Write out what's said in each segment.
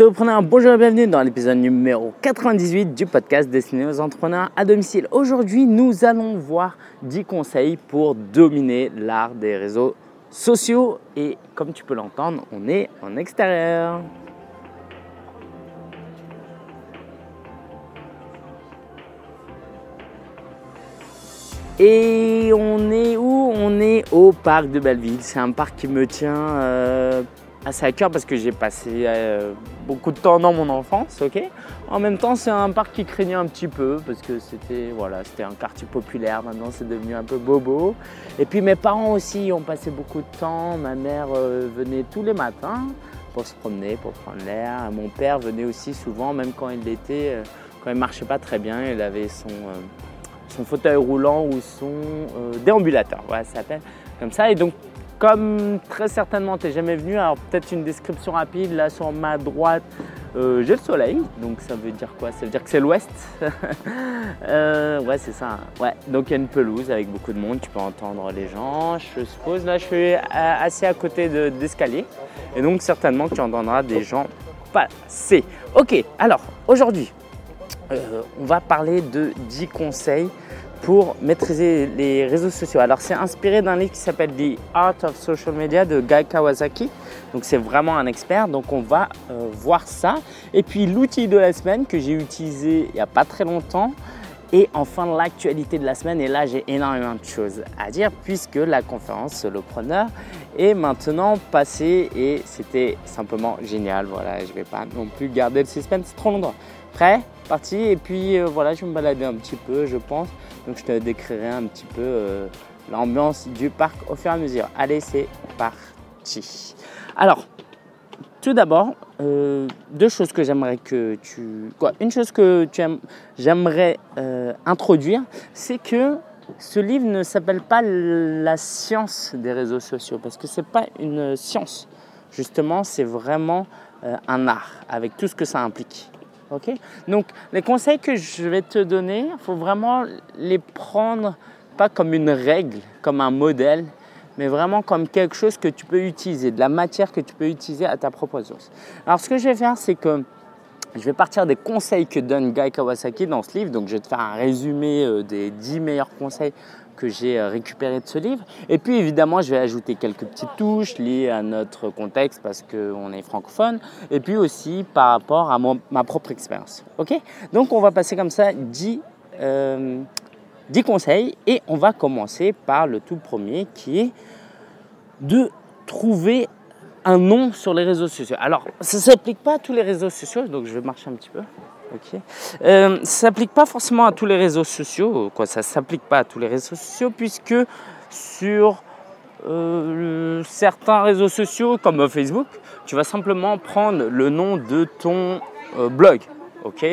Bonjour et bienvenue dans l'épisode numéro 98 du podcast destiné aux entrepreneurs à domicile. Aujourd'hui, nous allons voir 10 conseils pour dominer l'art des réseaux sociaux et comme tu peux l'entendre, on est en extérieur. Et on est où? On est au parc de Belleville. C'est un parc qui me tient euh, assez à cœur parce que j'ai passé euh, beaucoup de temps dans mon enfance, ok? En même temps, c'est un parc qui craignait un petit peu parce que c'était voilà, un quartier populaire. Maintenant, c'est devenu un peu bobo. Et puis mes parents aussi ont passé beaucoup de temps. Ma mère euh, venait tous les matins pour se promener, pour prendre l'air. Mon père venait aussi souvent, même quand il était, quand il marchait pas très bien, il avait son son fauteuil roulant ou son euh, déambulateur. Voilà, ça s'appelle comme ça. Et donc, comme très certainement tu n'es jamais venu, alors peut-être une description rapide. Là, sur ma droite, euh, j'ai le soleil. Donc, ça veut dire quoi? Ça veut dire que c'est l'ouest? Euh, ouais, c'est ça. Ouais. Donc, il y a une pelouse avec beaucoup de monde. Tu peux entendre les gens. Je suppose, là, je suis assez à côté d'escalier. et donc, certainement que tu entendras des gens passer. Ok, alors, aujourd'hui, euh, on va parler de 10 conseils pour maîtriser les réseaux sociaux. Alors c'est inspiré d'un livre qui s'appelle The Art of Social Media de Guy Kawasaki. Donc c'est vraiment un expert. Donc on va euh, voir ça. Et puis l'outil de la semaine que j'ai utilisé il n'y a pas très longtemps. Et enfin l'actualité de la semaine. Et là j'ai énormément de choses à dire puisque la conférence Solopreneur est maintenant passée et c'était simplement génial. Voilà, je ne vais pas non plus garder le suspense trop longtemps. Prêt Parti. Et puis euh, voilà, je me balader un petit peu, je pense. Donc je te décrirai un petit peu euh, l'ambiance du parc au fur et à mesure. Allez, c'est parti. Alors, tout d'abord, euh, deux choses que j'aimerais que tu... Quoi Une chose que tu j'aimerais introduire, c'est que ce livre ne s'appelle pas la science des réseaux sociaux, parce que ce n'est pas une science. Justement, c'est vraiment un art, avec tout ce que ça implique. Donc, les conseils que je vais te donner, il faut vraiment les prendre pas comme une règle, comme un modèle, mais vraiment comme quelque chose que tu peux utiliser, de la matière que tu peux utiliser à ta propre source. Alors, ce que je vais faire, c'est que je vais partir des conseils que donne Guy Kawasaki dans ce livre. Donc, je vais te faire un résumé euh, des 10 meilleurs conseils que j'ai euh, récupéré de ce livre. Et puis évidemment, je vais ajouter quelques petites touches liées à notre contexte parce qu'on est francophone. Et puis aussi par rapport à ma propre expérience. Ok? Donc on va passer comme ça 10, euh, conseils. Et on va commencer par le tout premier qui est de trouver un nom sur les réseaux sociaux. Alors, ça ne s'applique pas à tous les réseaux sociaux, donc je vais marcher un petit peu. Ok. Euh, ça s'applique pas forcément à tous les réseaux sociaux. Quoi, ça s'applique pas à tous les réseaux sociaux puisque sur euh, certains réseaux sociaux comme Facebook, tu vas simplement prendre le nom de ton euh, blog. Ok?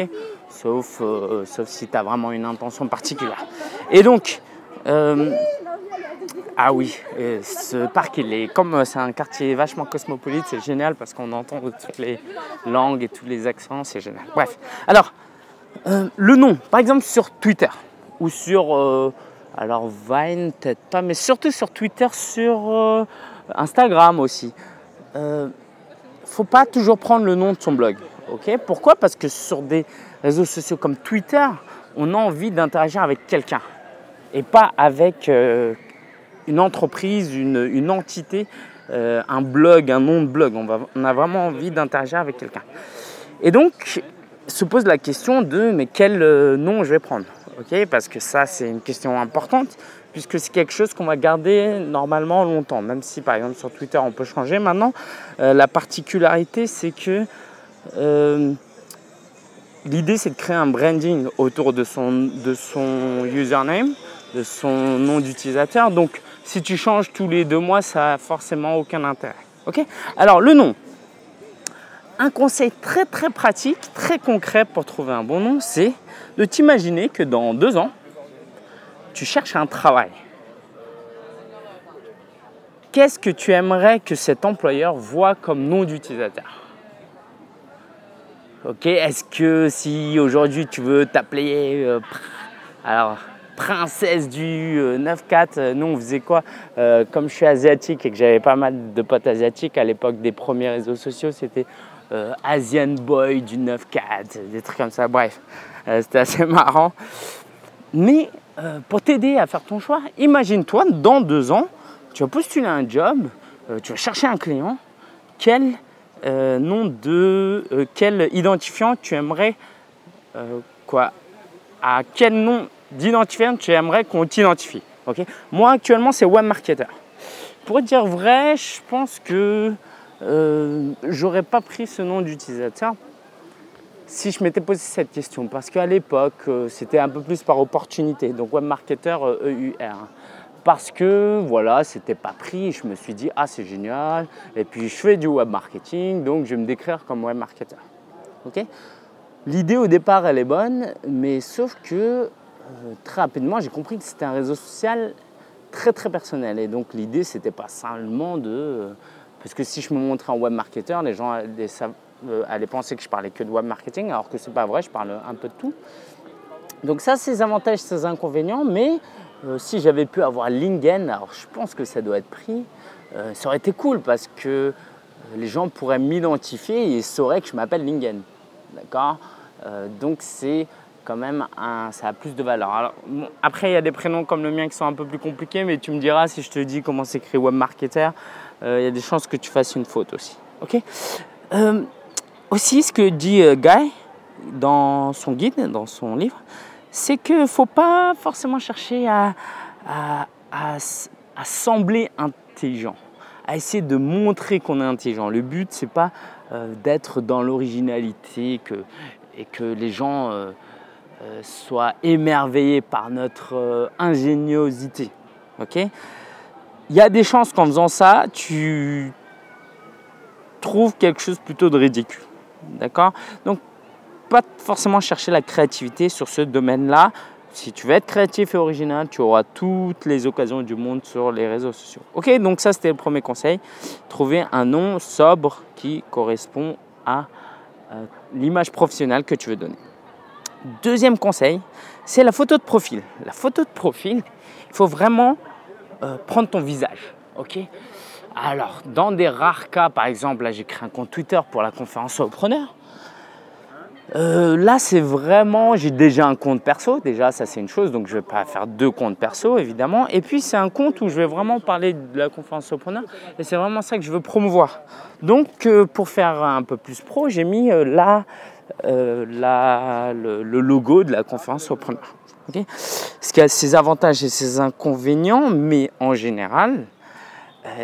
Sauf, sauf si tu as vraiment une intention particulière. Et donc, ah oui, ce parc, il est comme euh, c'est un quartier vachement cosmopolite, c'est génial parce qu'on entend toutes les langues et tous les accents, c'est génial. Bref, alors euh, le nom, par exemple sur Twitter ou sur euh, alors Vine peut-être pas, mais surtout sur Twitter, sur Instagram aussi. faut pas toujours prendre le nom de son blog, ok? Pourquoi? Parce que sur des réseaux sociaux comme Twitter, on a envie d'interagir avec quelqu'un et pas avec une entreprise, une, entité, euh, un blog, un nom de blog. On, a vraiment envie d'interagir avec quelqu'un. Et donc, se pose la question de mais quel euh, nom je vais prendre Parce que ça, c'est une question importante, puisque c'est quelque chose qu'on va garder normalement longtemps. Même si, par exemple, sur Twitter, on peut changer maintenant. Euh, la particularité, c'est que l'idée, c'est de créer un branding autour de son, de son username, de son nom d'utilisateur. Donc, si tu changes tous les deux mois, ça n'a forcément aucun intérêt. Ok? Alors le nom. Un conseil très très pratique, très concret pour trouver un bon nom, c'est de t'imaginer que dans deux ans, tu cherches un travail. Qu'est-ce que tu aimerais que cet employeur voit comme nom d'utilisateur? Ok, est-ce que si aujourd'hui tu veux t'appeler, euh, alors princesse du 9-4. Nous, on faisait quoi Comme je suis asiatique et que j'avais pas mal de potes asiatiques à l'époque des premiers réseaux sociaux, c'était Asian Boy du 9-4, des trucs comme ça. Bref, c'était assez marrant. Mais pour t'aider à faire ton choix, imagine-toi dans deux ans, tu vas postuler un job, tu vas chercher un client, quel euh, nom de euh, quel identifiant tu aimerais euh, quoi? À quel nom d'identifiant tu aimerais qu'on t'identifie Moi actuellement c'est webmarketer. Pour dire vrai, je pense que j'aurais pas pris ce nom d'utilisateur si je m'étais posé cette question parce qu'à l'époque c'était un peu plus par opportunité. Donc webmarketer EUR parce que voilà, c'était pas pris. Je me suis dit, ah, c'est génial. Et puis, je fais du web marketing, donc je vais me décrire comme web marketer. Ok? L'idée au départ, elle est bonne, mais sauf que euh, très rapidement, j'ai compris que c'était un réseau social très très personnel. Et donc, l'idée, c'était pas seulement de. Euh, parce que si je me montrais en web marketer, les gens allaient, euh, allaient penser que je parlais que de web marketing, alors que c'est pas vrai, je parle un peu de tout. Donc, ça, c'est avantages, ses inconvénients, mais si j'avais pu avoir Lingen, alors je pense que ça doit être pris, ça aurait été cool parce que les gens pourraient m'identifier et sauraient que je m'appelle Lingen. D'accord? Donc c'est quand même un, ça a plus de valeur. Après, il y a des prénoms comme le mien qui sont un peu plus compliqués, mais tu me diras si je te dis comment s'écrit webmarketer, il y a des chances que tu fasses une faute aussi. Ok? Aussi, ce que dit Guy dans son guide, dans son livre, c'est qu'il ne faut pas forcément chercher à, sembler intelligent, à essayer de montrer qu'on est intelligent. Le but, c'est pas euh, d'être dans l'originalité et que les gens euh, euh, soient émerveillés par notre ingéniosité. Ok? Il y a des chances qu'en faisant ça, tu trouves quelque chose plutôt de ridicule. D'accord? Donc pas forcément chercher la créativité sur ce domaine-là. Si tu veux être créatif et original, tu auras toutes les occasions du monde sur les réseaux sociaux. Ok, donc ça c'était le premier conseil. Trouver un nom sobre qui correspond à euh, l'image professionnelle que tu veux donner. Deuxième conseil, c'est la photo de profil. La photo de profil, il faut vraiment euh, prendre ton visage. Ok? Alors, dans des rares cas, par exemple, là j'ai créé un compte Twitter pour la conférence preneur. Euh, là, c'est vraiment, j'ai déjà un compte perso, déjà ça c'est une chose, donc je ne vais pas faire deux comptes perso évidemment. Et puis c'est un compte où je vais vraiment parler de la conférence Sopreneur et c'est vraiment ça que je veux promouvoir. Donc euh, pour faire un peu plus pro, j'ai mis euh, là le, logo de la conférence Sopreneur. Ce qui a ses avantages et ses inconvénients, mais en général,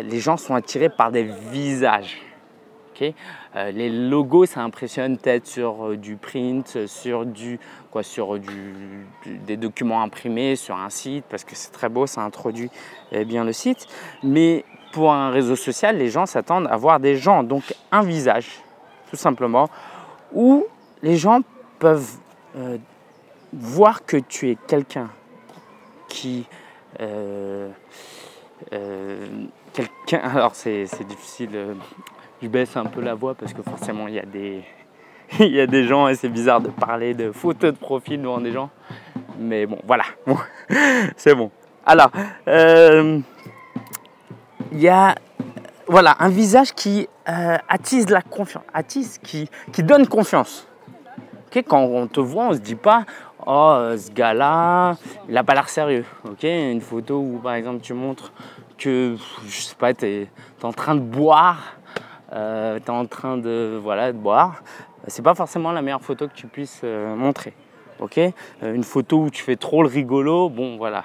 les gens sont attirés par des visages. Euh, les logos, ça impressionne peut-être sur euh, du print, sur, du, quoi, sur du, des documents imprimés sur un site, parce que c'est très beau, ça introduit eh bien le site. Mais pour un réseau social, les gens s'attendent à voir des gens, donc un visage, tout simplement, où les gens peuvent euh, voir que tu es quelqu'un qui... quelqu'un, alors c'est difficile je baisse un peu la voix parce que forcément il y a des, il y a des gens et c'est bizarre de parler de photos de profil devant des gens. Mais bon, voilà, c'est bon. Alors, euh, il y a voilà, un visage qui euh, attise la confiance, attise, qui, donne confiance. quand on te voit, on se dit pas Oh, ce gars-là, il n'a pas l'air sérieux. Une photo où, par exemple, tu montres que, je sais pas, tu es en train de boire euh, tu es en train de, voilà, de boire, c'est pas forcément la meilleure photo que tu puisses euh, montrer. euh, une photo où tu fais trop le rigolo, bon voilà.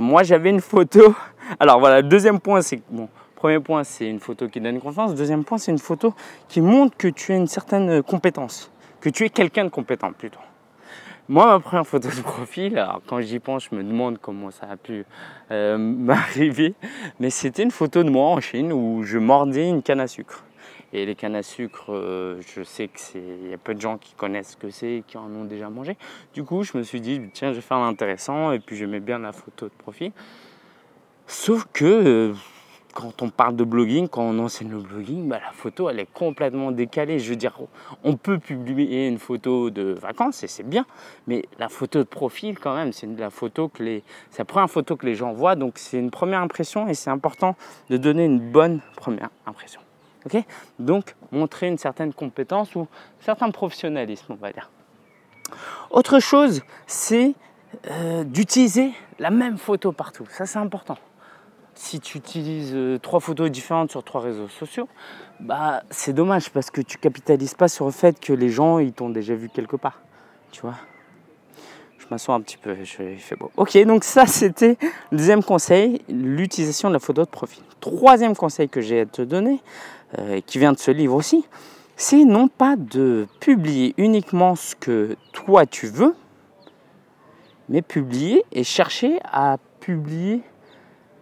moi j'avais une photo. Alors voilà, deuxième point, c'est bon, premier point, c'est une photo qui donne confiance. Deuxième point, c'est une photo qui montre que tu as une certaine compétence, que tu es quelqu'un de compétent plutôt. Moi, ma première photo de profil, alors quand j'y pense, je me demande comment ça a pu euh, m'arriver, mais c'était une photo de moi en Chine où je mordais une canne à sucre. Et les cannes à sucre, euh, je sais que c'est, il y a peu de gens qui connaissent ce que c'est et qui en ont déjà mangé. Du coup, je me suis dit, tiens, je vais faire l'intéressant et puis je mets bien la photo de profil. Sauf que, euh, quand on parle de blogging, quand on enseigne le blogging, bah, la photo elle est complètement décalée. Je veux dire, on peut publier une photo de vacances et c'est bien, mais la photo de profil quand même, c'est la photo que les, c'est la première photo que les gens voient, donc c'est une première impression et c'est important de donner une bonne première impression. Donc montrer une certaine compétence ou un certain professionnalisme, on va dire. Autre chose, c'est euh, d'utiliser la même photo partout. Ça, c'est important si tu utilises euh, trois photos différentes sur trois réseaux sociaux, bah c'est dommage parce que tu capitalises pas sur le fait que les gens ils t'ont déjà vu quelque part. Tu vois Je m'assois un petit peu, je, il fait beau. Ok, donc ça c'était le deuxième conseil, l'utilisation de la photo de profil. Troisième conseil que j'ai à te donner, euh, qui vient de ce livre aussi, c'est non pas de publier uniquement ce que toi tu veux, mais publier et chercher à publier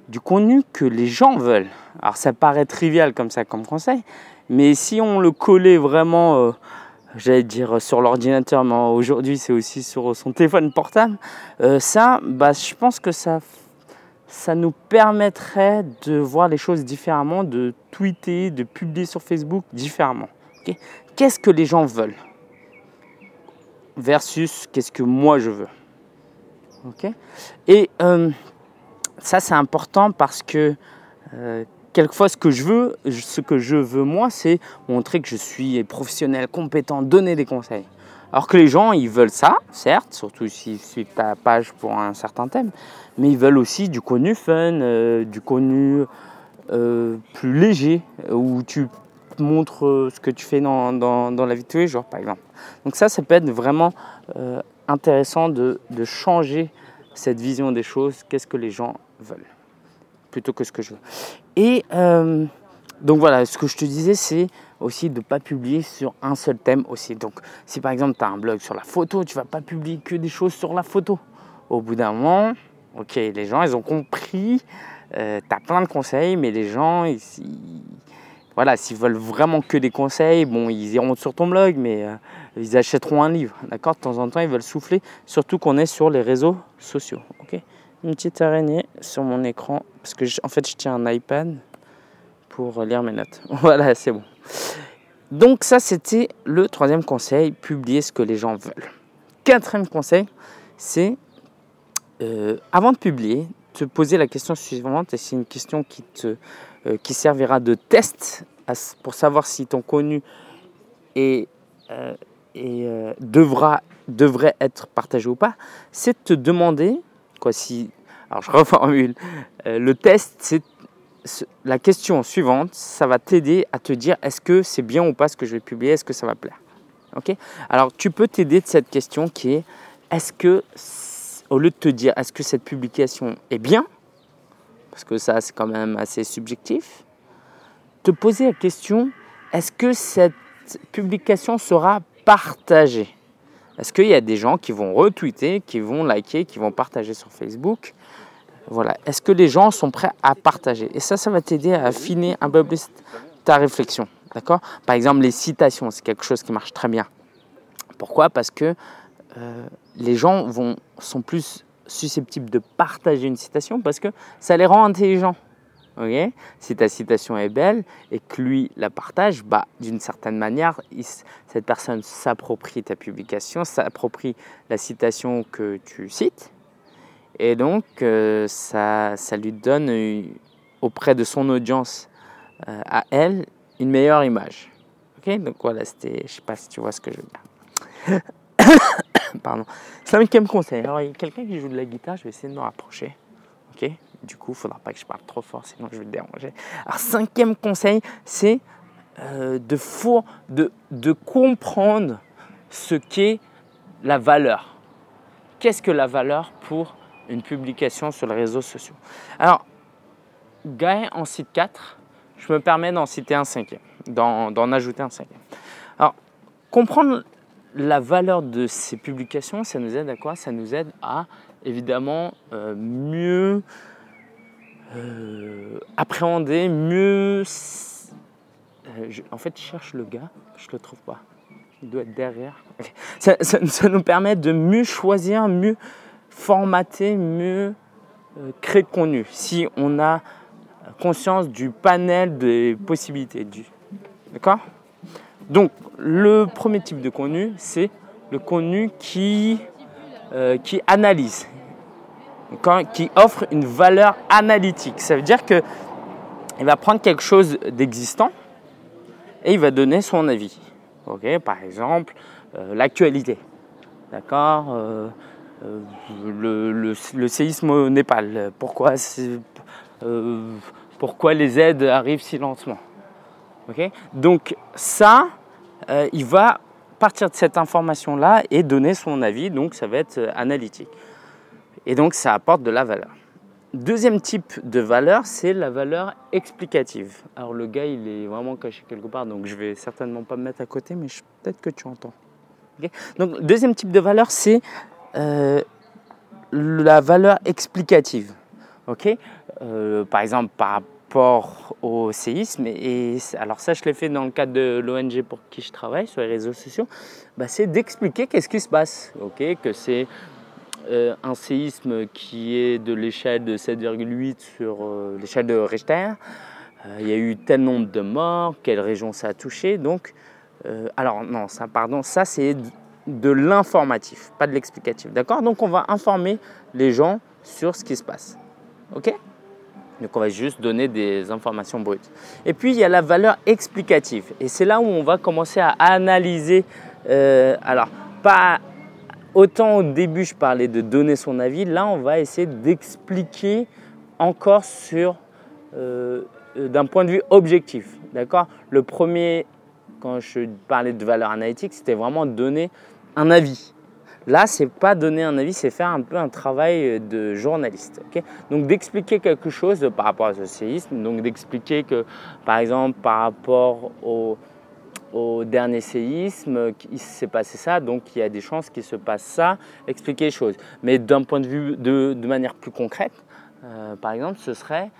du contenu que les gens veulent. Alors ça paraît trivial comme ça comme conseil, mais si on le collait vraiment, euh, j'allais dire sur l'ordinateur, mais aujourd'hui c'est aussi sur son téléphone portable, euh, ça, bah, je pense que ça, nous permettrait de voir les choses différemment, de tweeter, de publier sur Facebook différemment. qu'est-ce que les gens veulent? Versus qu'est-ce que moi je veux? Et euh, ça c'est important parce que euh, quelquefois ce que je veux, ce que je veux moi, c'est montrer que je suis professionnel, compétent, donner des conseils. Alors que les gens, ils veulent ça, certes, surtout si suivent ta page pour un certain thème, mais ils veulent aussi du contenu fun, euh, du contenu euh, plus léger, où tu montres ce que tu fais dans, dans, la vie de tous les jours, par exemple. Donc ça, ça peut être vraiment intéressant de, de changer cette vision des choses, qu'est-ce que les gens veulent, plutôt que ce que je veux. Et euh, donc voilà, ce que je te disais, c'est aussi de ne pas publier sur un seul thème aussi. Donc si par exemple tu as un blog sur la photo, tu vas pas publier que des choses sur la photo. Au bout d'un moment, ok, les gens, ils ont compris, euh, tu as plein de conseils, mais les gens, voilà, s'ils veulent vraiment que des conseils, bon, ils iront sur ton blog, mais euh, ils achèteront un livre, d'accord? De temps en temps, ils veulent souffler, surtout qu'on est sur les réseaux sociaux, ok? Une petite araignée sur mon écran parce que en fait je tiens un iPad pour lire mes notes. Voilà, c'est bon. Donc ça c'était le troisième conseil, publier ce que les gens veulent. Quatrième conseil, c'est euh, avant de publier, te poser la question suivante et c'est une question qui te euh, qui servira de test pour savoir si ton connu est, euh, devra devrait être partagé ou pas, c'est de te demander Quoi, si, alors je reformule. Euh, le test, c'est la question suivante. Ça va t'aider à te dire est-ce que c'est bien ou pas ce que je vais publier, est-ce que ça va plaire? Ok? Alors tu peux t'aider de cette question qui est est-ce que, au lieu de te dire est-ce que cette publication est bien, parce que ça c'est quand même assez subjectif, te poser la question est-ce que cette publication sera partagée? Est-ce qu'il y a des gens qui vont retweeter, qui vont liker, qui vont partager sur Facebook. Est-ce que les gens sont prêts à partager? Et ça, ça va t'aider à affiner un peu plus ta réflexion. Par exemple, les citations, c'est quelque chose qui marche très bien. Pourquoi? Parce que euh, les gens sont plus susceptibles de partager une citation parce que ça les rend intelligents si ta citation est belle et que lui la partage, bah, d'une certaine manière, cette personne s'approprie ta publication, s'approprie la citation que tu cites. Et donc, euh, ça, ça lui donne euh, auprès de son audience euh, à elle une meilleure image. Ok? Donc voilà, c'était, je sais pas si tu vois ce que je veux dire. Pardon. Cinquième conseil. Alors, il y a quelqu'un qui joue de la guitare, je vais essayer de me rapprocher. Ok? Du coup, il ne faudra pas que je parle trop fort, sinon je vais le déranger. Alors, cinquième conseil, c'est euh, de, de, de comprendre ce qu'est la valeur. Qu'est-ce que la valeur pour une publication sur les réseaux sociaux? Alors, Guy en cite 4, je me permets d'en citer un cinquième, d'en ajouter un cinquième. Alors, comprendre la valeur de ces publications, ça nous aide à quoi? Ça nous aide à, évidemment, euh, mieux euh, appréhender, mieux. Euh, en fait, je cherche le gars, je le trouve pas. Il doit être derrière. Ça, nous permet de mieux choisir, mieux formater, mieux euh, créer contenu. Si on a conscience du panel des possibilités. D'accord? Donc, le premier type de contenu, c'est le contenu qui analyse, qui offre une valeur analytique. Ça veut dire qu'il va prendre quelque chose d'existant et il va donner son avis. Par exemple, euh, l'actualité. D'accord euh, le, séisme au Népal. Pourquoi, pourquoi les aides arrivent si lentement? Donc ça, il va partir de cette information-là et donner son avis, donc ça va être euh, analytique. Et donc ça apporte de la valeur. Deuxième type de valeur, c'est la valeur explicative. Alors le gars, il est vraiment caché quelque part, donc je vais certainement pas me mettre à côté, mais peut-être que tu entends. donc deuxième type de valeur, c'est euh, la valeur explicative. Ok euh, par exemple, par au séisme. Et, alors ça, je l'ai fait dans le cadre de l'ONG pour qui je travaille sur les réseaux sociaux. Bah, c'est d'expliquer qu'est-ce qui se passe. Ok, que c'est euh, un séisme qui est de l'échelle de 7,8 sur euh, l'échelle de Richter. Euh, il y a eu tel nombre de morts, quelle région ça a touché. Donc, alors non, ça, pardon, ça c'est de l'informatif, pas de l'explicatif. D'accord? Donc on va informer les gens sur ce qui se passe. Ok? Donc on va juste donner des informations brutes. Et puis il y a la valeur explicative. Et c'est là où on va commencer à analyser. Alors, pas autant au début je parlais de donner son avis. Là, on va essayer d'expliquer encore sur euh, euh, d'un point de vue objectif. D'accord? Le premier, quand je parlais de valeur analytique, c'était vraiment donner un avis. Là, c'est pas donner un avis, c'est faire un peu un travail de journaliste. donc d'expliquer quelque chose par rapport à ce séisme, donc d'expliquer que par exemple par rapport au, dernier séisme, il s'est passé ça, donc il y a des chances qu'il se passe ça, expliquer les choses. Mais d'un point de vue de, manière plus concrète, euh, par exemple, ce serait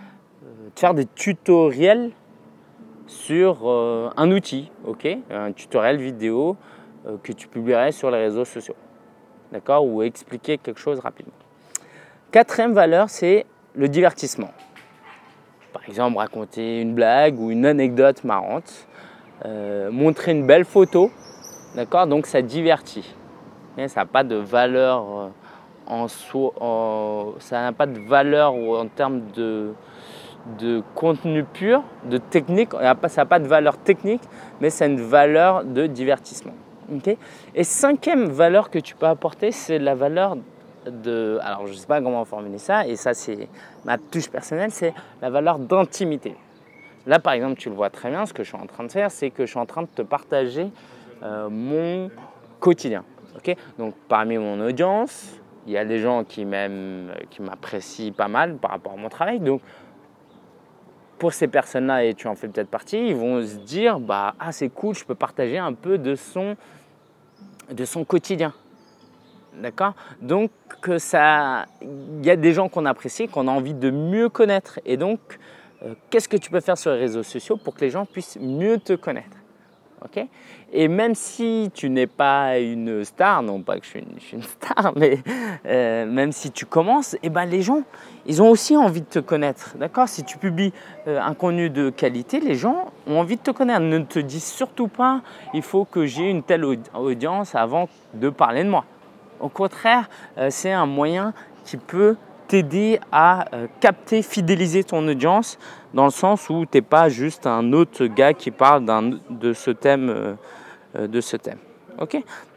euh, de faire des tutoriels sur euh, un outil, ok, un tutoriel vidéo que tu publierais sur les réseaux sociaux d'accord, ou expliquer quelque chose rapidement. Quatrième valeur, c'est le divertissement. Par exemple, raconter une blague ou une anecdote marrante, euh, montrer une belle photo, d'accord, donc ça divertit. ça n'a pas de valeur euh, en ça n'a pas de valeur en termes de, de contenu pur, de technique, ça n'a pas de valeur technique, mais c'est une valeur de divertissement. Et cinquième valeur que tu peux apporter, c'est la valeur de. Alors, je ne sais pas comment formuler ça, et ça, c'est ma touche personnelle, c'est la valeur d'intimité. Là, par exemple, tu le vois très bien, ce que je suis en train de faire, c'est que je suis en train de te partager euh, mon quotidien. Donc, parmi mon audience, il y a des gens qui m'apprécient pas mal par rapport à mon travail. Donc, pour ces personnes-là, et tu en fais peut-être partie, ils vont se dire bah ah c'est cool, je peux partager un peu de son de son quotidien. D'accord? Donc, il y a des gens qu'on apprécie, qu'on a envie de mieux connaître. Et donc, qu'est-ce que tu peux faire sur les réseaux sociaux pour que les gens puissent mieux te connaître Ok? Et même si tu n'es pas une star, non pas que je suis une, star, mais euh, même si tu commences, eh ben les gens, ils ont aussi envie de te connaître. D'accord? Si tu publies euh, un contenu de qualité, les gens ont envie de te connaître. Ne te dis surtout pas, il faut que j'ai une telle audience avant de parler de moi. Au contraire, euh, c'est un moyen qui peut t'aider à euh, capter, fidéliser ton audience dans le sens où tu n'es pas juste un autre gars qui parle de ce thème. de ce thème.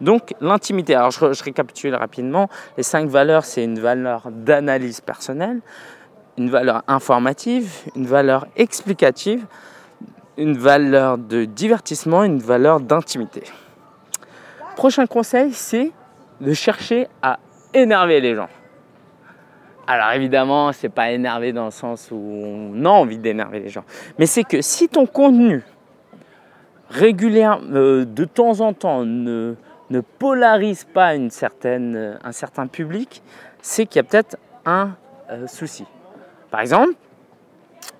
Donc l'intimité. Alors je, récapitule rapidement. Les cinq valeurs, c'est une valeur d'analyse personnelle, une valeur informative, une valeur explicative, une valeur de divertissement, une valeur d'intimité. Prochain conseil, c'est de chercher à énerver les gens. Alors évidemment, c'est pas énerver dans le sens où on a envie d'énerver les gens, mais c'est que si ton contenu régulièrement, euh, de temps en temps, ne, polarise pas euh, un certain public, c'est qu'il y a peut-être un euh, souci. Par exemple,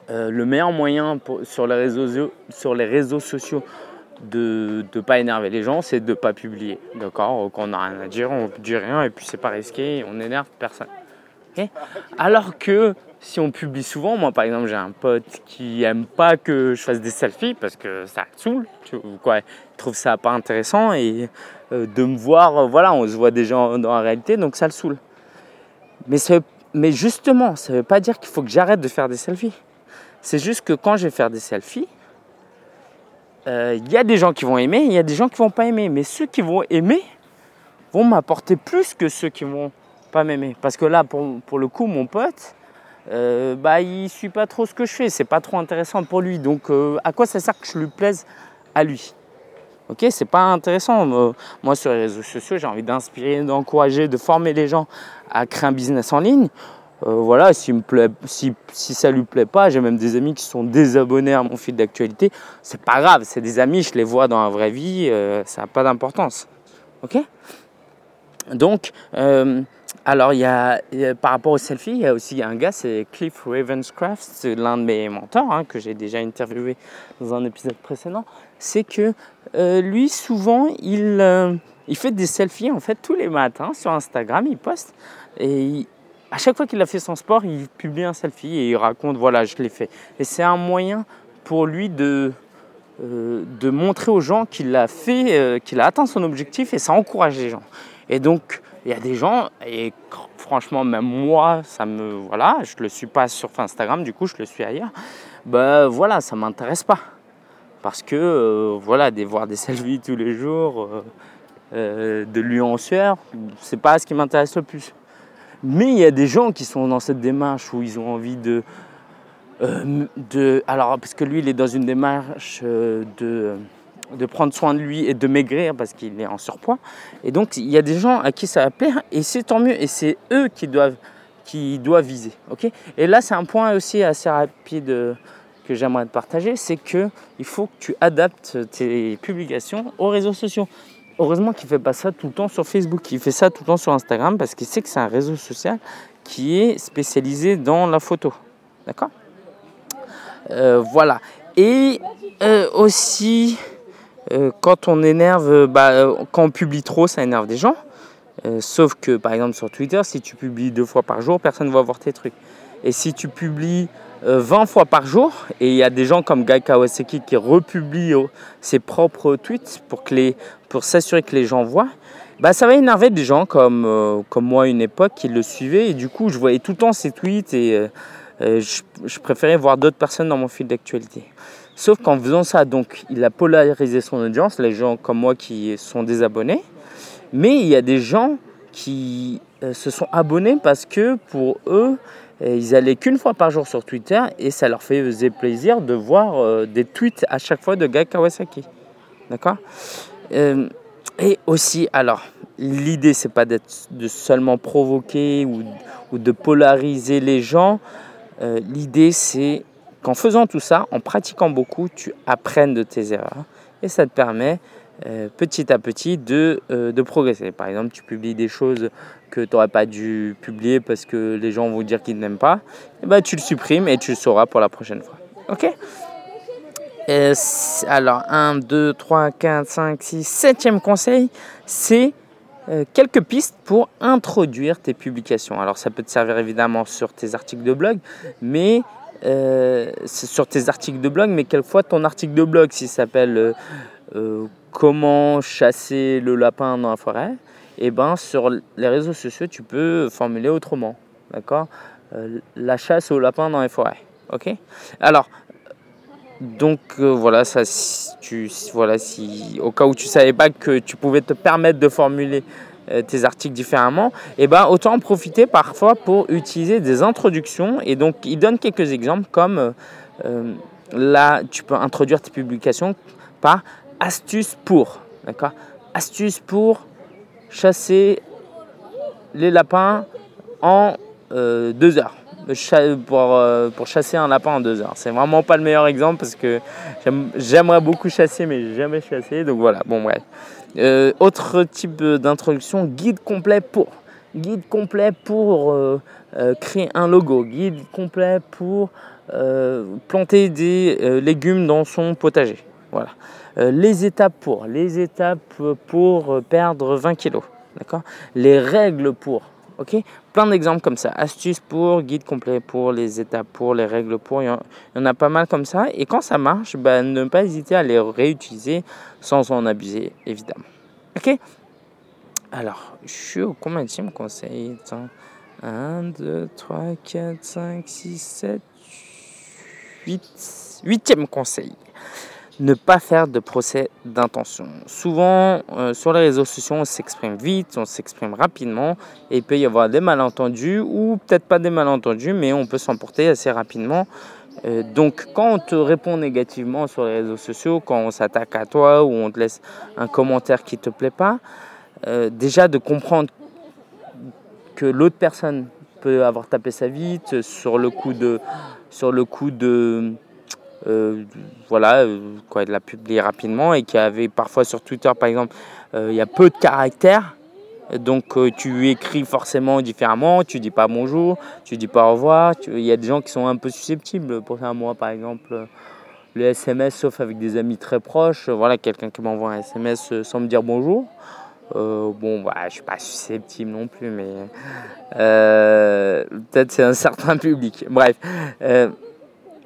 le meilleur moyen sur, les réseaux, sur les réseaux sociaux de ne pas énerver les gens, c'est de ne pas publier. D'accord? Quand on n'a rien à dire, on ne dit rien et puis c'est pas risqué, on n'énerve personne. Alors que si on publie souvent, moi par exemple j'ai un pote qui aime pas que je fasse des selfies parce que ça saoule, tu quoi, il trouve ça pas intéressant et euh, de me voir, euh, voilà, on se voit déjà dans la réalité donc ça le saoule. Mais, mais justement, ça veut pas dire qu'il faut que j'arrête de faire des selfies. C'est juste que quand je vais faire des selfies, euh, il y a des gens qui vont aimer, il y a des gens qui vont pas aimer. Mais ceux qui vont aimer vont m'apporter plus que ceux qui vont pas m'aimer. Parce que là, pour, le coup, mon pote, euh, bah, il suit pas trop ce que je fais, c'est pas trop intéressant pour lui. Donc, euh, à quoi ça sert que je lui plaise à lui? Ok, c'est pas intéressant. Euh, moi, sur les réseaux sociaux, j'ai envie d'inspirer, d'encourager, de former les gens à créer un business en ligne. voilà, si, me plaît, si, si ça lui plaît pas, j'ai même des amis qui sont désabonnés à mon fil d'actualité. C'est pas grave, c'est des amis, je les vois dans la vraie vie, ça n'a pas d'importance. Ok? Donc, alors, il y, a, par rapport au selfie, il y a aussi un gars, c'est Cliff Ravenscraft, c'est l'un de mes mentors hein, que j'ai déjà interviewé dans un épisode précédent. C'est que euh, lui, souvent, il, euh, il fait des selfies en fait tous les matins sur Instagram, il poste et à chaque fois qu'il a fait son sport, il publie un selfie et il raconte voilà, je l'ai fait. Et c'est un moyen pour lui de, euh, de montrer aux gens qu'il a fait, qu'il a atteint son objectif et ça encourage les gens. Et donc, il y a des gens, et franchement, même moi, ça me. Voilà, je ne le suis pas sur Instagram, du coup, je le suis ailleurs. Ben voilà, ça ne m'intéresse pas. Parce que, euh, voilà, de voir des selfies tous les jours, euh, euh, de lui en sueur, c'est pas ce qui m'intéresse le plus. Mais il y a des gens qui sont dans cette démarche où ils ont envie de. de alors, parce que lui, il est dans une démarche de de prendre soin de lui et de maigrir parce qu'il est en surpoids. Et donc, il y a des gens à qui ça va plaire et c'est tant mieux. Et c'est eux qui doivent, qui doivent viser. et là, c'est un point aussi assez rapide que j'aimerais te partager c'est qu'il faut que tu adaptes tes publications aux réseaux sociaux. Heureusement qu'il ne fait pas ça tout le temps sur Facebook, il fait ça tout le temps sur Instagram parce qu'il sait que c'est un réseau social qui est spécialisé dans la photo. D'accord? Euh, Voilà. Et euh, aussi, euh, quand on énerve, euh, bah, euh, quand on publie trop, ça énerve des gens. sauf que par exemple sur Twitter, si tu publies deux fois par jour, personne ne va voir tes trucs. Et si tu publies 20 fois par jour, et il y a des gens comme Guy Kawasaki qui republient ses propres tweets pour, s'assurer que les gens voient, bah, ça va énerver des gens comme, moi à une époque qui le suivaient. Et du coup, je voyais tout le temps ses tweets et je, préférais voir d'autres personnes dans mon fil d'actualité. Sauf qu'en faisant ça, donc, il a polarisé son audience, les gens comme moi qui sont désabonnés. Mais il y a des gens qui euh, se sont abonnés parce que pour eux, euh, ils allaient qu'une fois par jour sur Twitter et ça leur faisait plaisir de voir euh, des tweets à chaque fois de Guy Kawasaki. D'accord? Et aussi, alors, l'idée, c'est pas d'être, de seulement provoquer ou, ou, de polariser les gens. l'idée, c'est qu'en faisant tout ça, en pratiquant beaucoup, tu apprennes de tes erreurs. Et ça te permet euh, petit à petit de, euh, de, progresser. Par exemple, tu publies des choses que tu n'aurais pas dû publier parce que les gens vont dire qu'ils n'aiment pas. Et eh ben, tu le supprimes et tu le sauras pour la prochaine fois. Ok? Alors, 1, 2, 3, 4, 5, 6, 7e conseil, c'est euh, quelques pistes pour introduire tes publications. Alors ça peut te servir évidemment sur tes articles de blog, mais euh, sur tes articles de blog, mais quelquefois ton article de blog, s'il s'appelle euh, euh, Comment chasser le lapin dans la forêt, et eh ben sur les réseaux sociaux, tu peux formuler autrement. D'accord? La chasse au lapin dans les forêts. Ok? Alors, donc voilà, ça, tu, voilà, si au cas où tu savais pas que tu pouvais te permettre de formuler tes articles différemment, et eh ben autant en profiter parfois pour utiliser des introductions. Et donc, il donne quelques exemples comme euh, euh, là, tu peux introduire tes publications par astuce pour, d'accord? Astuce pour chasser les lapins en deux heures. Pour, pour, chasser un lapin en deux heures. C'est vraiment pas le meilleur exemple parce que j'aimerais beaucoup chasser, mais jamais chassé. Donc voilà, bon bref. Euh, autre type d'introduction, guide complet pour. Guide complet pour euh, euh, créer un logo. Guide complet pour planter des légumes dans son potager. Voilà. les étapes pour. Les étapes pour perdre 20 kilos. D'accord? Les règles pour. Ok? Plein d'exemples comme ça. Astuces pour, guide complet pour, les étapes pour, les règles pour. Il y en a pas mal comme ça. Et quand ça marche, bah, ne pas hésiter à les réutiliser sans en abuser, évidemment. Ok? Alors, je suis au combien de conseil 1, 2, 3, 4, 5, 6, 7, 8. Huitième conseil ne pas faire de procès d'intention. Souvent, euh, sur les réseaux sociaux, on s'exprime vite, on s'exprime rapidement, et il peut y avoir des malentendus, ou peut-être pas des malentendus, mais on peut s'emporter assez rapidement. Euh, donc, quand on te répond négativement sur les réseaux sociaux, quand on s'attaque à toi, ou on te laisse un commentaire qui ne te plaît pas, euh, déjà de comprendre que l'autre personne peut avoir tapé sa vie sur le coup de, sur le coup de euh, voilà, euh, quoi, de la publier rapidement et qui avait parfois sur Twitter par exemple, euh, il y a peu de caractères. Donc tu écris forcément différemment, tu dis pas bonjour, tu dis pas au revoir. Il y a des gens qui sont un peu susceptibles. Pour ça, moi par exemple, le SMS, sauf avec des amis très proches, voilà, quelqu'un qui m'envoie un SMS sans me dire bonjour. bon, bah, je suis pas susceptible non plus, mais peut-être c'est un certain public. Bref,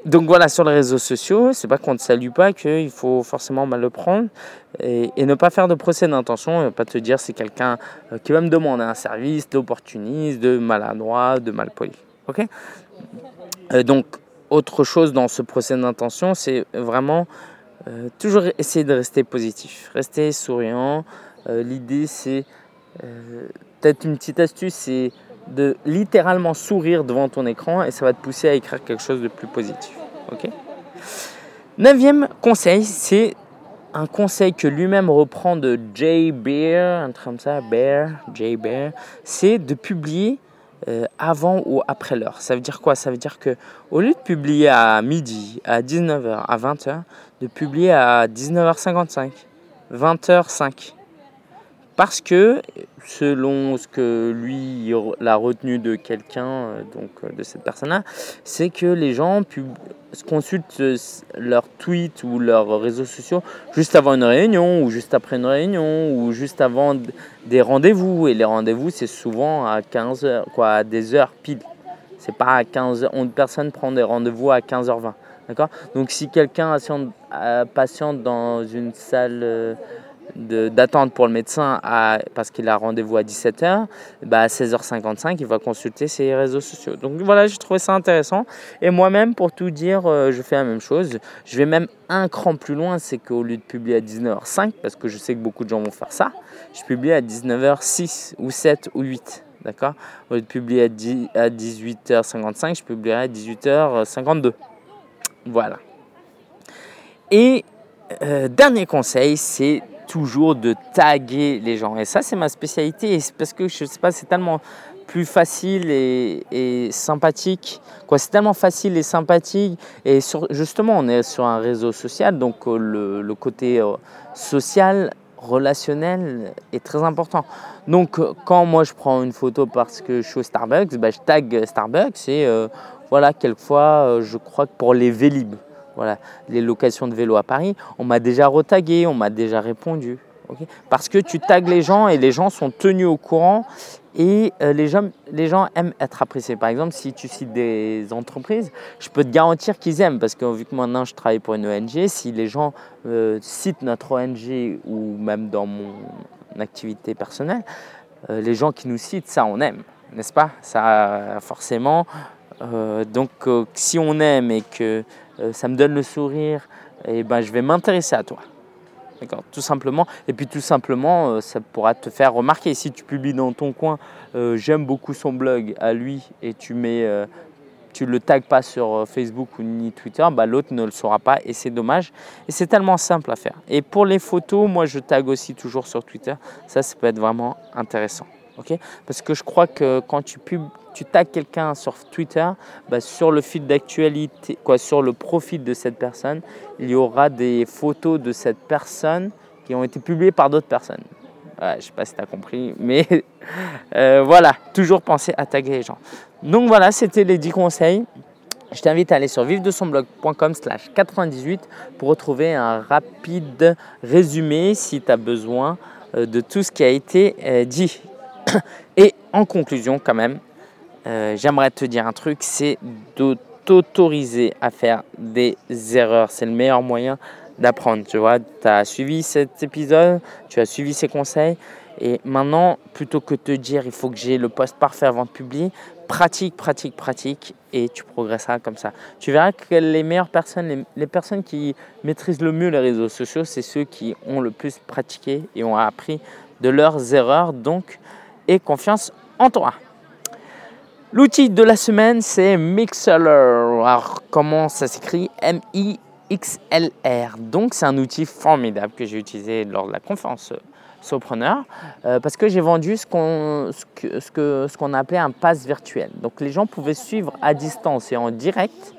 donc voilà, sur les réseaux sociaux, c'est pas qu'on ne salue pas qu'il faut forcément mal le prendre et, ne pas faire de procès d'intention, et pas te dire c'est quelqu'un euh, qui va me demander un service, d'opportuniste, de maladroit, de malpoli. Ok? Euh, Donc, autre chose dans ce procès d'intention, c'est vraiment euh, toujours essayer de rester positif, rester souriant. L'idée, c'est peut-être une petite astuce, c'est de littéralement sourire devant ton écran et ça va te pousser à écrire quelque chose de plus positif. Ok? Neuvième conseil, c'est un conseil que lui-même reprend de Jay Bear, un truc comme ça, Bear, Jay Bear, c'est de publier euh, avant ou après l'heure. Ça veut dire quoi? Ça veut dire que au lieu de publier à midi, à 19h, à 20h, de publier à 19h55, 20h05. Parce que selon ce que lui, la retenue de quelqu'un, euh, donc euh, de cette personne-là, c'est que les gens consultent euh, leurs tweets ou leurs réseaux sociaux juste avant une réunion ou juste après une réunion ou juste avant des rendez-vous. Et les rendez-vous, c'est souvent à 15 heures, quoi, à des heures pile. C'est pas à 15 heures. Personne prend des rendez-vous à 15h20. D'accord? Donc si quelqu'un patiente dans une salle d'attente pour le médecin parce qu'il a rendez-vous à 17h, bah à 16h55, il va consulter ses réseaux sociaux. Donc voilà, j'ai trouvé ça intéressant. Et moi-même, pour tout dire, euh, je fais la même chose. Je vais même un cran plus loin, c'est qu'au lieu de publier à 19h05, parce que je sais que beaucoup de gens vont faire ça, je publie à 19h06 ou 7 ou 8. D'accord? Au lieu de publier à 18h55, je publierai à 18h52. Voilà. Et euh, dernier conseil, c'est toujours de taguer les gens. Et ça, c'est ma spécialité. parce que je sais pas, c'est tellement plus facile et, sympathique. Quoi, c'est tellement facile et sympathique. Et justement, on est sur un réseau social, donc euh, le, côté euh, social, relationnel est très important. Donc, euh, quand moi je prends une photo parce que je suis au Starbucks, bah, je tag Starbucks et voilà, quelquefois, je crois que pour les Vélib, voilà, les locations de vélo à Paris, on m'a déjà retagué, on m'a déjà répondu. Parce que tu tagues les gens et les gens sont tenus au courant et euh, les, gens, les gens aiment être appréciés. Par exemple, si tu cites des entreprises, je peux te garantir qu'ils aiment parce que vu que maintenant je travaille pour une ONG, si les gens euh, citent notre ONG ou même dans mon activité personnelle, euh, les gens qui nous citent, ça on aime, n'est-ce pas? Ça forcément. donc si on aime et que ça me donne le sourire, et ben je vais m'intéresser à toi. D'accord Tout simplement. Et puis tout simplement, euh, ça pourra te faire remarquer. Si tu publies dans ton coin, euh, j'aime beaucoup son blog à lui, et tu mets, tu le tags pas sur Facebook ou ni Twitter, bah, l'autre ne le saura pas, et c'est dommage. Et c'est tellement simple à faire. Et pour les photos, moi je tag aussi toujours sur Twitter. Ça, ça peut être vraiment intéressant. ok? Parce que je crois que quand tu publies tu tags quelqu'un sur Twitter, bah, sur le fil d'actualité, quoi, sur le profil de cette personne, il y aura des photos de cette personne qui ont été publiées par d'autres personnes. je ne sais pas si tu as compris, mais euh, voilà, toujours penser à taguer les gens. Donc voilà, c'était les 10 conseils. Je t'invite à aller sur vivre-de-son-blog.com slash 98 pour retrouver un rapide résumé si tu as besoin euh, de tout ce qui a été euh, dit. Et en conclusion, quand même, euh, j'aimerais te dire un truc, c'est de t'autoriser à faire des erreurs. C'est le meilleur moyen d'apprendre. Tu vois, tu as suivi cet épisode, tu as suivi ces conseils. Et maintenant, plutôt que de te dire il faut que j'ai le poste parfait avant de publier, pratique, pratique, pratique et tu progresseras comme ça. Tu verras que les meilleures personnes, les, personnes qui maîtrisent le mieux les réseaux sociaux, c'est ceux qui ont le plus pratiqué et ont appris de leurs erreurs. Donc, et confiance en toi. L'outil de la semaine, c'est Mixler. Alors, comment ça s'écrit? M-I-X-L-R. Donc, c'est un outil formidable que j'ai utilisé lors de la conférence Sopreneur euh, parce que j'ai vendu ce qu'on appelait un pass virtuel. Donc, les gens pouvaient suivre à distance et en direct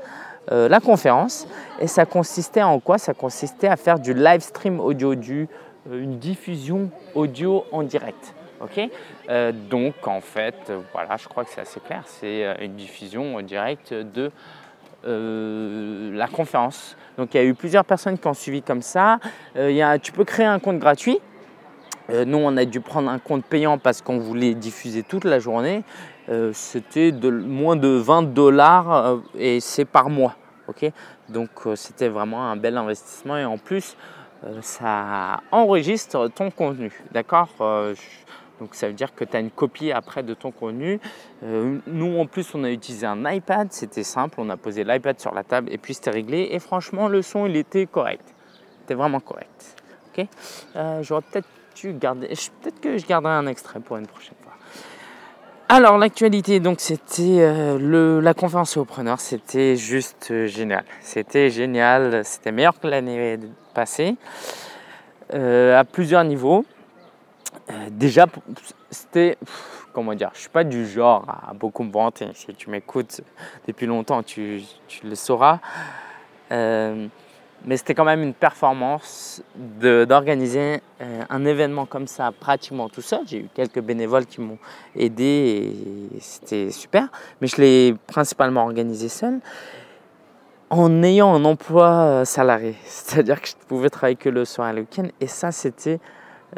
euh, la conférence. Et ça consistait en quoi? Ça consistait à faire du live stream audio, euh, une diffusion audio en direct. Euh, Donc en fait, voilà, je crois que c'est assez clair. C'est euh, une diffusion directe de euh, la conférence. Donc il y a eu plusieurs personnes qui ont suivi comme ça. tu peux créer un compte gratuit. nous, on a dû prendre un compte payant parce qu'on voulait diffuser toute la journée. c'était de moins de 20 dollars et c'est par mois. ok Donc c'était vraiment un bel investissement et en plus, ça enregistre ton contenu. D'accord? Donc ça veut dire que tu as une copie après de ton contenu. Euh, nous en plus on a utilisé un iPad, c'était simple, on a posé l'iPad sur la table et puis c'était réglé. Et franchement le son il était correct. C'était vraiment correct. Ok? Euh, J'aurais peut-être garder, peut-être que je garderai un extrait pour une prochaine fois. Alors l'actualité, donc c'était euh, la conférence au preneur, c'était juste génial. C'était génial, c'était meilleur que l'année passée à plusieurs niveaux. Euh, déjà, c'était. Comment dire Je suis pas du genre à beaucoup me vanter. Si tu m'écoutes depuis longtemps, tu, le sauras. Euh, mais c'était quand même une performance d'organiser euh, un événement comme ça pratiquement tout seul. J'ai eu quelques bénévoles qui m'ont aidé et c'était super. Mais je l'ai principalement organisé seul en ayant un emploi salarié. C'est-à-dire que je pouvais travailler que le soir et le week-end. Et ça, c'était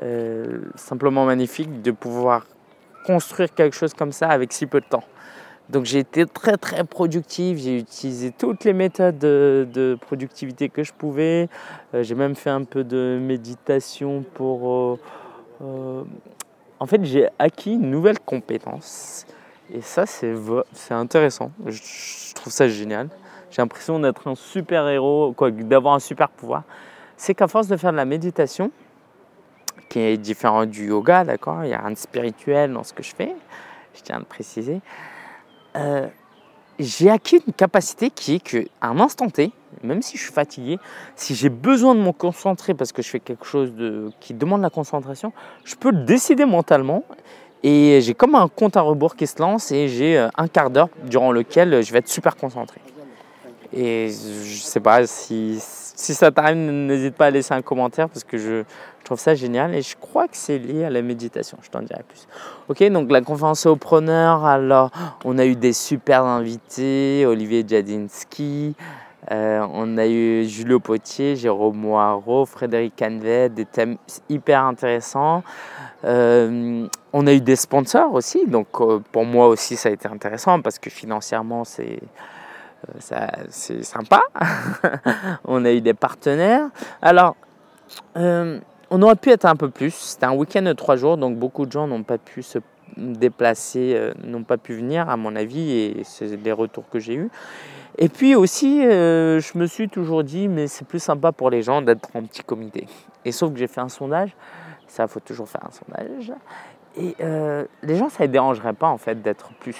euh, simplement magnifique de pouvoir construire quelque chose comme ça avec si peu de temps. Donc j'ai été très très productif, j'ai utilisé toutes les méthodes de, productivité que je pouvais. Euh, j'ai même fait un peu de méditation pour... Euh, en fait j'ai acquis une nouvelle compétence. Et ça c'est intéressant, je, trouve ça génial. J'ai l'impression d'être un super héros, d'avoir un super pouvoir. C'est qu'à force de faire de la méditation, qui est différent du yoga, d'accord? Il y a de spirituel dans ce que je fais, je tiens à le préciser. Euh, j'ai acquis une capacité qui est qu'à un instant T, même si je suis fatigué, si j'ai besoin de me concentrer parce que je fais quelque chose qui demande la concentration, je peux le décider mentalement et j'ai comme un compte à rebours qui se lance et j'ai euh, un quart d'heure durant lequel je vais être super concentré. Et je sais pas si, si ça t'arrive, n'hésite pas à laisser un commentaire parce que je, trouve ça génial et je crois que c'est lié à la méditation. Je t'en dirai plus. Ok, donc la conférence au preneur. Alors, on a eu des super invités Olivier Jadinski, euh, on a eu Julio Potier, Jérôme Moirot, Frédéric Canvet, des thèmes hyper intéressants. Euh, on a eu des sponsors aussi, donc euh, pour moi aussi ça a été intéressant parce que financièrement c'est c'est sympa. on a eu des partenaires. Alors, euh, on aurait pu être un peu plus. C'était un week-end de trois jours, donc beaucoup de gens n'ont pas pu se déplacer, euh, n'ont pas pu venir, à mon avis, et c'est les retours que j'ai eus. Et puis aussi, euh, je me suis toujours dit, mais c'est plus sympa pour les gens d'être en petit comité. Et sauf que j'ai fait un sondage, ça, faut toujours faire un sondage. Et les gens, ça ne les dérangerait pas en fait d'être plus.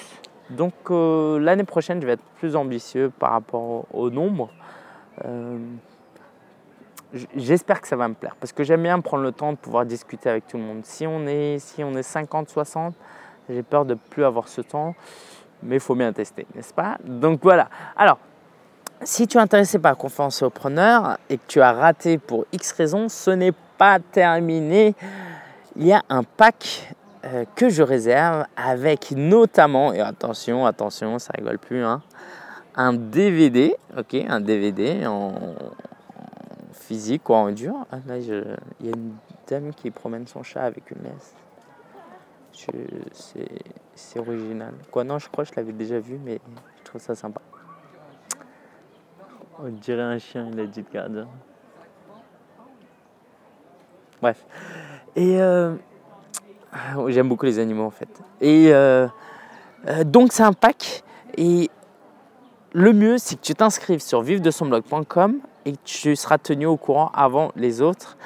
Donc euh, l'année prochaine, je vais être plus ambitieux par rapport au nombre. Euh, j'espère que ça va me plaire parce que j'aime bien prendre le temps de pouvoir discuter avec tout le monde. Si on est, si on est 50, 60, j'ai peur de plus avoir ce temps, mais il faut bien tester, n'est-ce pas? Donc voilà. Alors, si tu es intéressé par la conférence preneur et que tu as raté pour X raisons, ce n'est pas terminé. Il y a un pack euh, que je réserve avec notamment, et attention, attention, ça rigole plus, hein, un DVD, ok, un DVD en, physique ou en dur. Ah, là, il y a une dame qui promène son chat avec une laisse. C'est original. Quoi, non, je crois que je l'avais déjà vu, mais je trouve ça sympa. On dirait un chien, il a dit le gardien. Bref. Et euh, j'aime beaucoup les animaux en fait. Et euh, euh, donc c'est un pack. Et le mieux, c'est que tu t'inscrives sur vive-de-son-blog.com et que tu seras tenu au courant avant les autres.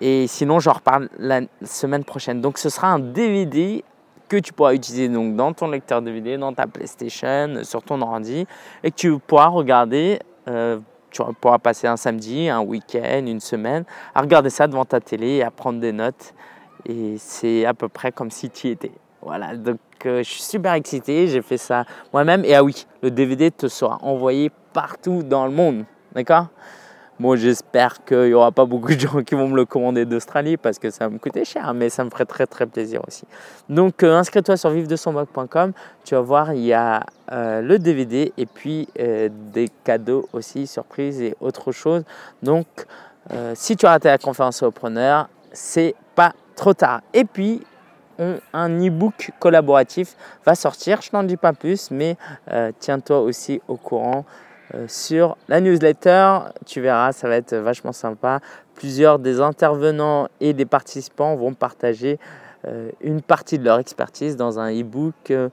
Et sinon, j'en reparle la semaine prochaine. Donc, ce sera un DVD que tu pourras utiliser donc dans ton lecteur DVD, dans ta PlayStation, sur ton ordi, et que tu pourras regarder. Euh, tu pourras passer un samedi, un week-end, une semaine, à regarder ça devant ta télé et à prendre des notes. Et c'est à peu près comme si tu y étais. Voilà, donc euh, je suis super excité, j'ai fait ça moi-même. Et ah oui, le DVD te sera envoyé partout dans le monde, d'accord? Bon, j'espère qu'il n'y aura pas beaucoup de gens qui vont me le commander d'Australie parce que ça va me coûter cher, mais ça me ferait très très plaisir aussi. Donc, euh, inscris-toi sur vive de Tu vas voir, il y a euh, le DVD et puis des cadeaux aussi, surprises et autre chose. Donc, si tu as raté la conférence au preneur, c'est pas trop tard. Et puis, un e-book collaboratif va sortir. Je n'en dis pas plus, mais tiens-toi aussi au courant euh, sur la newsletter. Tu verras, ça va être vachement sympa. Plusieurs des intervenants et des participants vont partager euh, une partie de leur expertise dans un e-book euh,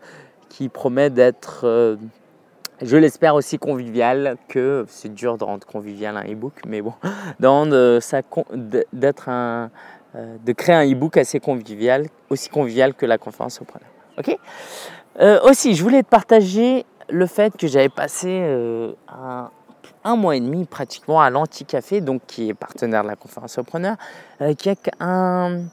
qui promet d'être, je l'espère, aussi convivial que c'est dur de rendre convivial un e-book, mais bon, d'être un, de créer un e-book assez convivial, aussi convivial que la conférence au preneur. Ok aussi, je voulais te partager le fait que j'avais passé euh, un, mois et demi pratiquement à l'Anti-Café, donc qui est partenaire de la conférence Entrepreneur, euh, qui a un,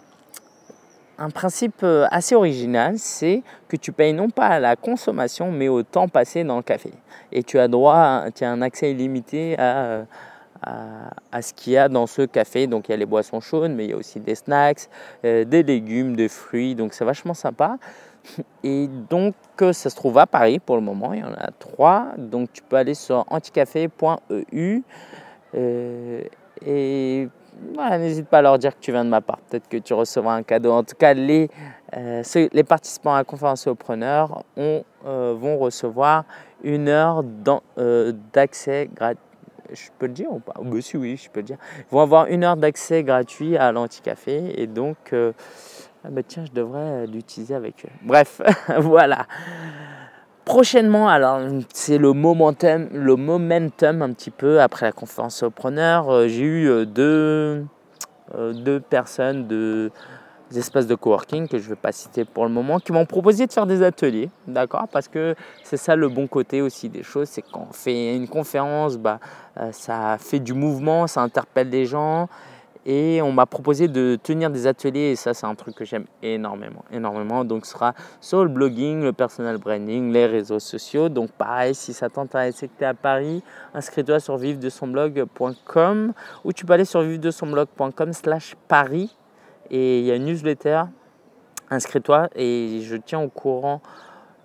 principe euh, assez original, c'est que tu payes non pas à la consommation, mais au temps passé dans le café. Et tu as droit, tu as un accès illimité à, à, ce qu'il y a dans ce café. Donc il y a les boissons chaudes, mais il y a aussi des snacks, des légumes, des fruits. Donc c'est vachement sympa. Et donc, ça se trouve à Paris pour le moment. Il y en a trois. Donc, tu peux aller sur anticafé.eu. Euh, et voilà, n'hésite pas à leur dire que tu viens de ma part. Peut-être que tu recevras un cadeau. En tout cas, les, euh, participants à la conférence Preneur euh, vont recevoir une heure d'accès gratuit. Je peux le dire ou pas? Bah, Si, oui, je peux le dire. Ils vont avoir une heure d'accès gratuit à l'anticafé. Et donc, ah bah tiens, je devrais l'utiliser avec eux. Bref, voilà. Prochainement, alors c'est le momentum, le momentum un petit peu après la conférence au preneur. Euh, j'ai eu euh, deux, euh, deux personnes de des espaces de coworking que je ne vais pas citer pour le moment, qui m'ont proposé de faire des ateliers, d'accord Parce que c'est ça le bon côté aussi des choses, c'est quand on fait une conférence, bah, ça fait du mouvement, ça interpelle les gens, et on m'a proposé de tenir des ateliers et ça c'est un truc que j'aime énormément, énormément. Donc ce sera sur le blogging, le personal branding, les réseaux sociaux. Donc pareil, si ça t'intéresse que tu es à Paris, inscris-toi sur vive-de-son-blog.com ou tu peux aller sur vive-de-son-blog.com slash Paris et il y a une newsletter. Inscris-toi et je tiens au courant.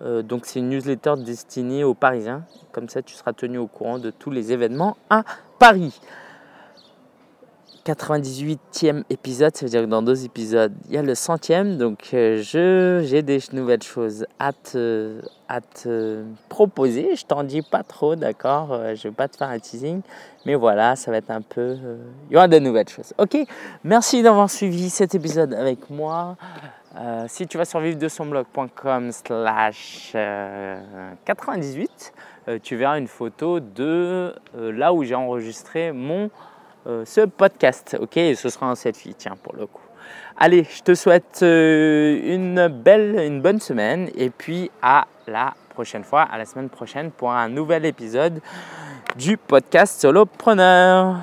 Euh, donc c'est une newsletter destinée aux Parisiens. Comme ça, tu seras tenu au courant de tous les événements à Paris. 98e épisode, ça veut dire que dans deux épisodes, il y a le centième. Donc, euh, j'ai des nouvelles choses à te, proposer. Je t'en dis pas trop, d'accord euh, Je vais pas te faire un teasing. Mais voilà, ça va être un peu. Euh, il y aura de nouvelles choses. Ok Merci d'avoir suivi cet épisode avec moi. si tu vas sur vivre de son blog.com slash 98, tu verras une photo de là où j'ai enregistré mon euh, ce podcast. Ok, ce sera un selfie, tiens, pour le coup. Allez, je te souhaite euh, une belle, une bonne semaine et puis à la prochaine fois, à la semaine prochaine pour un nouvel épisode du podcast Solopreneur.